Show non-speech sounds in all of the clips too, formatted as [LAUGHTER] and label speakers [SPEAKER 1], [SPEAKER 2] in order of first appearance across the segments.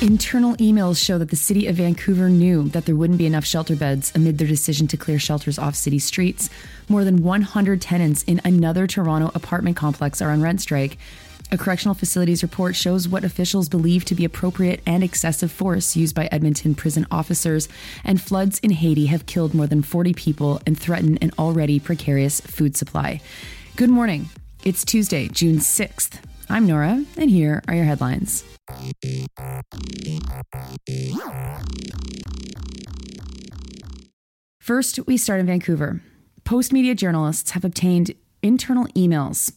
[SPEAKER 1] Internal emails show that the city of Vancouver knew that there wouldn't be enough shelter beds amid their decision to clear shelters off city streets. More than 100 tenants in another Toronto apartment complex are on rent strike. A correctional facilities report shows what officials believe to be appropriate and excessive force used by Edmonton prison officers, and floods in Haiti have killed more than 40 people and threaten an already precarious food supply. Good morning. It's Tuesday, June 6th. I'm Nora, and here are your headlines. First, we start in Vancouver. Postmedia journalists have obtained internal emails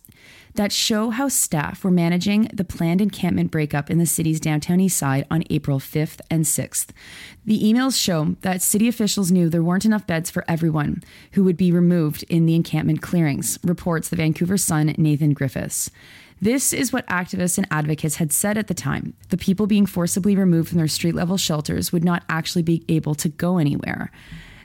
[SPEAKER 1] that show how staff were managing the planned encampment breakup in the city's downtown east side on April 5th and 6th. The emails show that city officials knew there weren't enough beds for everyone who would be removed in the encampment clearings, reports the Vancouver Sun Nathan Griffiths. This is what activists and advocates had said at the time. The people being forcibly removed from their street level shelters would not actually be able to go anywhere.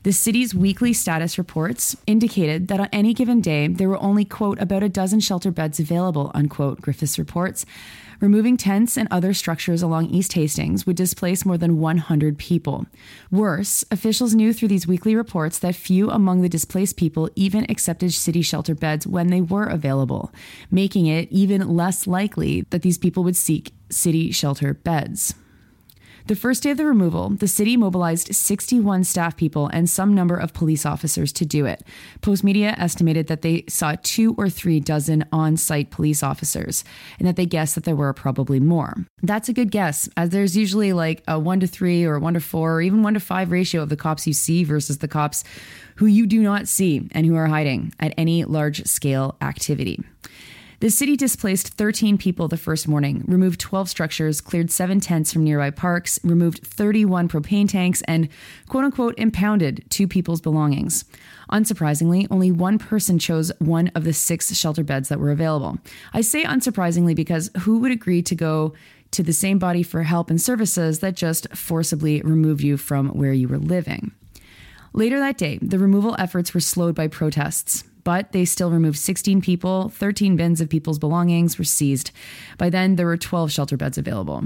[SPEAKER 1] The city's weekly status reports indicated that on any given day, there were only, quote, about a dozen shelter beds available, unquote, Griffiths reports. Removing tents and other structures along East Hastings would displace more than 100 people. Worse, officials knew through these weekly reports that few among the displaced people even accepted city shelter beds when they were available, making it even less likely that these people would seek city shelter beds. The first day of the removal, the city mobilized 61 staff people and some number of police officers to do it. Postmedia estimated that they saw two or three dozen on site police officers and that they guessed that there were probably more. That's a good guess, as there's usually like a one to three or one to four or even one to five ratio of the cops you see versus the cops who you do not see and who are hiding at any large scale activity. The city displaced 13 people the first morning, removed 12 structures, cleared seven tents from nearby parks, removed 31 propane tanks, and quote unquote impounded two people's belongings. Unsurprisingly, only one person chose one of the six shelter beds that were available. I say unsurprisingly because who would agree to go to the same body for help and services that just forcibly removed you from where you were living? Later that day, the removal efforts were slowed by protests but they still removed 16 people. 13 bins of people's belongings were seized. By then, there were 12 shelter beds available.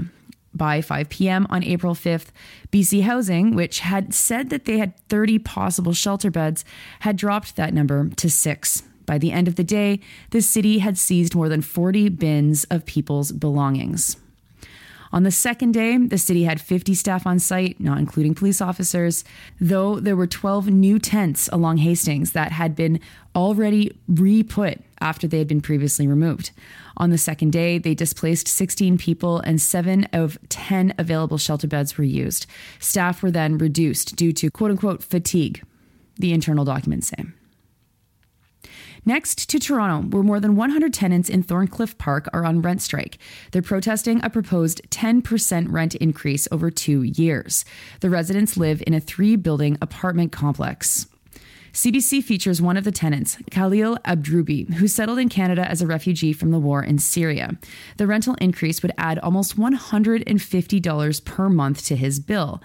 [SPEAKER 1] By 5 p.m. on April 5th, BC Housing, which had said that they had 30 possible shelter beds, had dropped that number to six. By the end of the day, the city had seized more than 40 bins of people's belongings. On the second day, the city had 50 staff on site, not including police officers, though there were 12 new tents along Hastings that had been already re put after they had been previously removed. On the second day, they displaced 16 people and seven of 10 available shelter beds were used. Staff were then reduced due to quote unquote fatigue, the internal documents say. Next to Toronto, where more than 100 tenants in Thorncliffe Park are on rent strike. They're protesting a proposed 10% rent increase over two years. The residents live in a three building apartment complex. CBC features one of the tenants, Khalil Abdrubi, who settled in Canada as a refugee from the war in Syria. The rental increase would add almost $150 per month to his bill.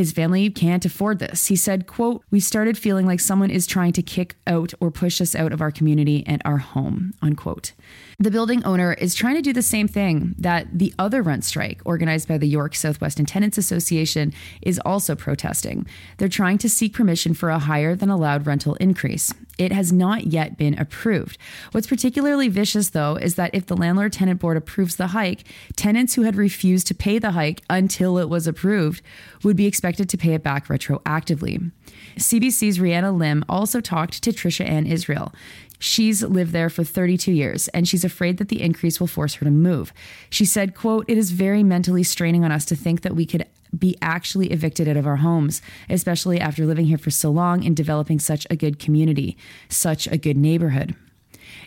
[SPEAKER 1] His family can't afford this. He said, quote, We started feeling like someone is trying to kick out or push us out of our community and our home, unquote. The building owner is trying to do the same thing that the other rent strike, organized by the York Southwestern Tenants Association, is also protesting. They're trying to seek permission for a higher than allowed rental increase. It has not yet been approved. What's particularly vicious, though, is that if the landlord tenant board approves the hike, tenants who had refused to pay the hike until it was approved would be expected to pay it back retroactively. CBC's Rihanna Lim also talked to Trisha Ann Israel. She's lived there for 32 years and she's afraid that the increase will force her to move. She said, quote, "It is very mentally straining on us to think that we could be actually evicted out of our homes, especially after living here for so long and developing such a good community, such a good neighborhood."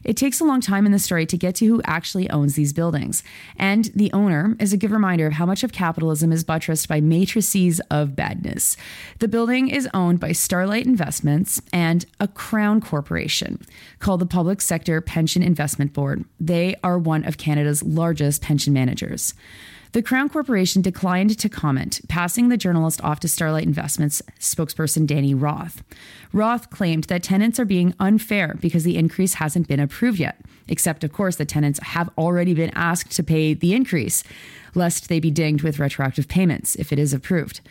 [SPEAKER 1] It takes a long time in the story to get to who actually owns these buildings. And the owner is a good reminder of how much of capitalism is buttressed by matrices of badness. The building is owned by Starlight Investments and a crown corporation called the Public Sector Pension Investment Board. They are one of Canada's largest pension managers. The Crown Corporation declined to comment, passing the journalist off to Starlight Investments spokesperson Danny Roth. Roth claimed that tenants are being unfair because the increase hasn't been approved yet, except, of course, the tenants have already been asked to pay the increase, lest they be dinged with retroactive payments if it is approved.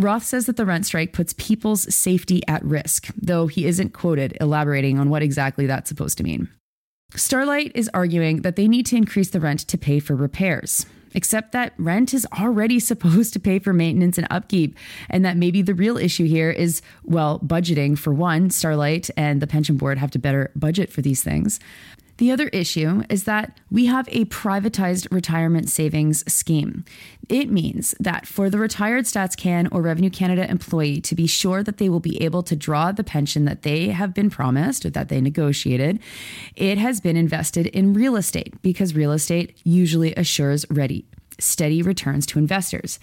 [SPEAKER 1] Roth says that the rent strike puts people's safety at risk, though he isn't quoted elaborating on what exactly that's supposed to mean. Starlight is arguing that they need to increase the rent to pay for repairs, except that rent is already [LAUGHS] supposed to pay for maintenance and upkeep, and that maybe the real issue here is, well, budgeting for one. Starlight and the pension board have to better budget for these things. The other issue is that we have a privatized retirement savings scheme. It means that for the retired StatsCan or Revenue Canada employee to be sure that they will be able to draw the pension that they have been promised or that they negotiated, it has been invested in real estate because real estate usually assures ready steady returns to investors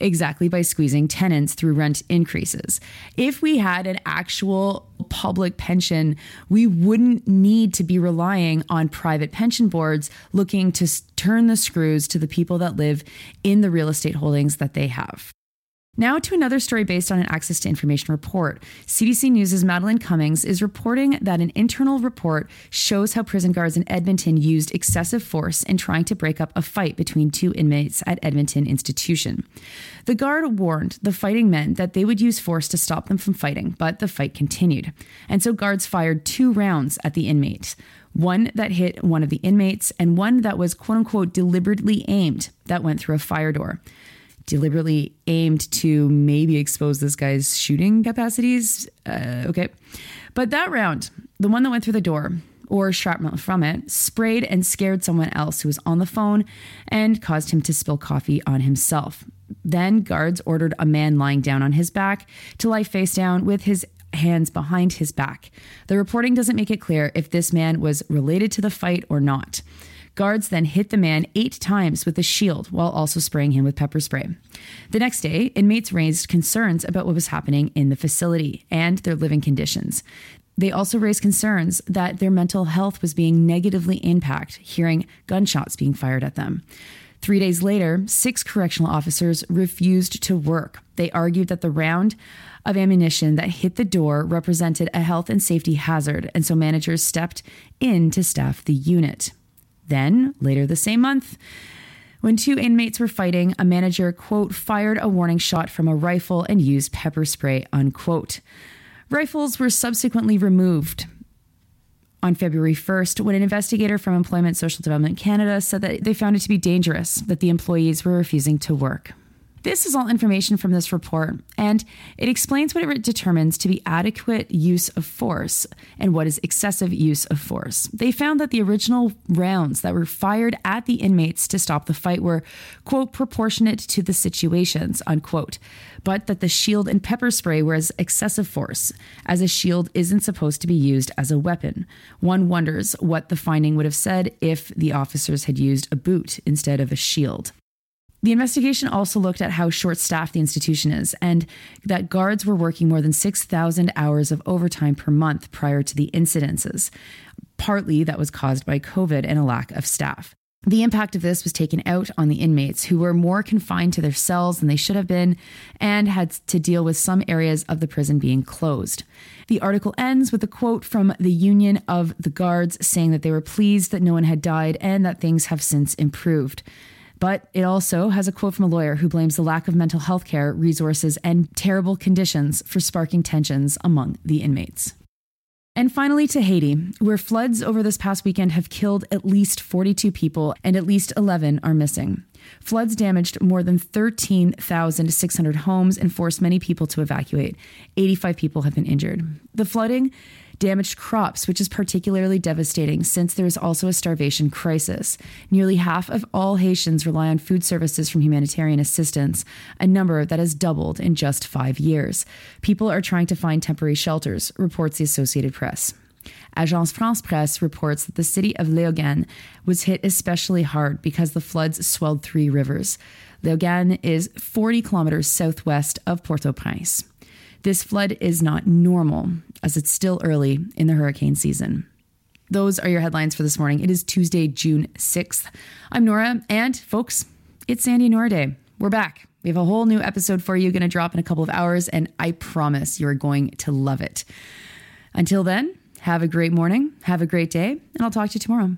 [SPEAKER 1] exactly by squeezing tenants through rent increases. If we had an actual public pension, we wouldn't need to be relying on private pension boards looking to turn the screws to the people that live in the real estate holdings that they have. Now to another story based on an Access to Information report. CBC News' Madeleine Cummings is reporting that an internal report shows how prison guards in Edmonton used excessive force in trying to break up a fight between two inmates at Edmonton Institution. The guard warned the fighting men that they would use force to stop them from fighting, but the fight continued. And so guards fired two rounds at the inmate one that hit one of the inmates, and one that was quote unquote deliberately aimed that went through a fire door deliberately aimed to maybe expose this guy's shooting capacities. Uh, okay. But that round, the one that went through the door, or shrapnel from it, sprayed and scared someone else who was on the phone and caused him to spill coffee on himself. Then guards ordered a man lying down on his back to lie face down with his hands behind his back. The reporting doesn't make it clear if this man was related to the fight or not. Guards then hit the man eight times with a shield while also spraying him with pepper spray. The next day, inmates raised concerns about what was happening in the facility and their living conditions. They also raised concerns that their mental health was being negatively impacted, hearing gunshots being fired at them. Three days later, six correctional officers refused to work. They argued that the round of ammunition that hit the door represented a health and safety hazard, and so managers stepped in to staff the unit. Then, later the same month, when two inmates were fighting, a manager, quote, fired a warning shot from a rifle and used pepper spray, unquote. Rifles were subsequently removed on February 1st when an investigator from Employment Social Development Canada said that they found it to be dangerous that the employees were refusing to work. This is all information from this report, and it explains what it determines to be adequate use of force and what is excessive use of force. They found that the original rounds that were fired at the inmates to stop the fight were, quote, proportionate to the situations, unquote, but that the shield and pepper spray were as excessive force, as a shield isn't supposed to be used as a weapon. One wonders what the finding would have said if the officers had used a boot instead of a shield. The investigation also looked at how short staffed the institution is and that guards were working more than 6,000 hours of overtime per month prior to the incidences. Partly that was caused by COVID and a lack of staff. The impact of this was taken out on the inmates who were more confined to their cells than they should have been and had to deal with some areas of the prison being closed. The article ends with a quote from the Union of the Guards saying that they were pleased that no one had died and that things have since improved. But it also has a quote from a lawyer who blames the lack of mental health care, resources, and terrible conditions for sparking tensions among the inmates. And finally, to Haiti, where floods over this past weekend have killed at least 42 people and at least 11 are missing. Floods damaged more than 13,600 homes and forced many people to evacuate. 85 people have been injured. The flooding damaged crops, which is particularly devastating since there is also a starvation crisis. Nearly half of all Haitians rely on food services from humanitarian assistance, a number that has doubled in just five years. People are trying to find temporary shelters, reports the Associated Press. Agence France Presse reports that the city of Léogâne was hit especially hard because the floods swelled three rivers. Léogâne is 40 kilometers southwest of Port au Prince. This flood is not normal, as it's still early in the hurricane season. Those are your headlines for this morning. It is Tuesday, June 6th. I'm Nora, and folks, it's Sandy Nora Day. We're back. We have a whole new episode for you, going to drop in a couple of hours, and I promise you're going to love it. Until then, have a great morning. Have a great day. And I'll talk to you tomorrow.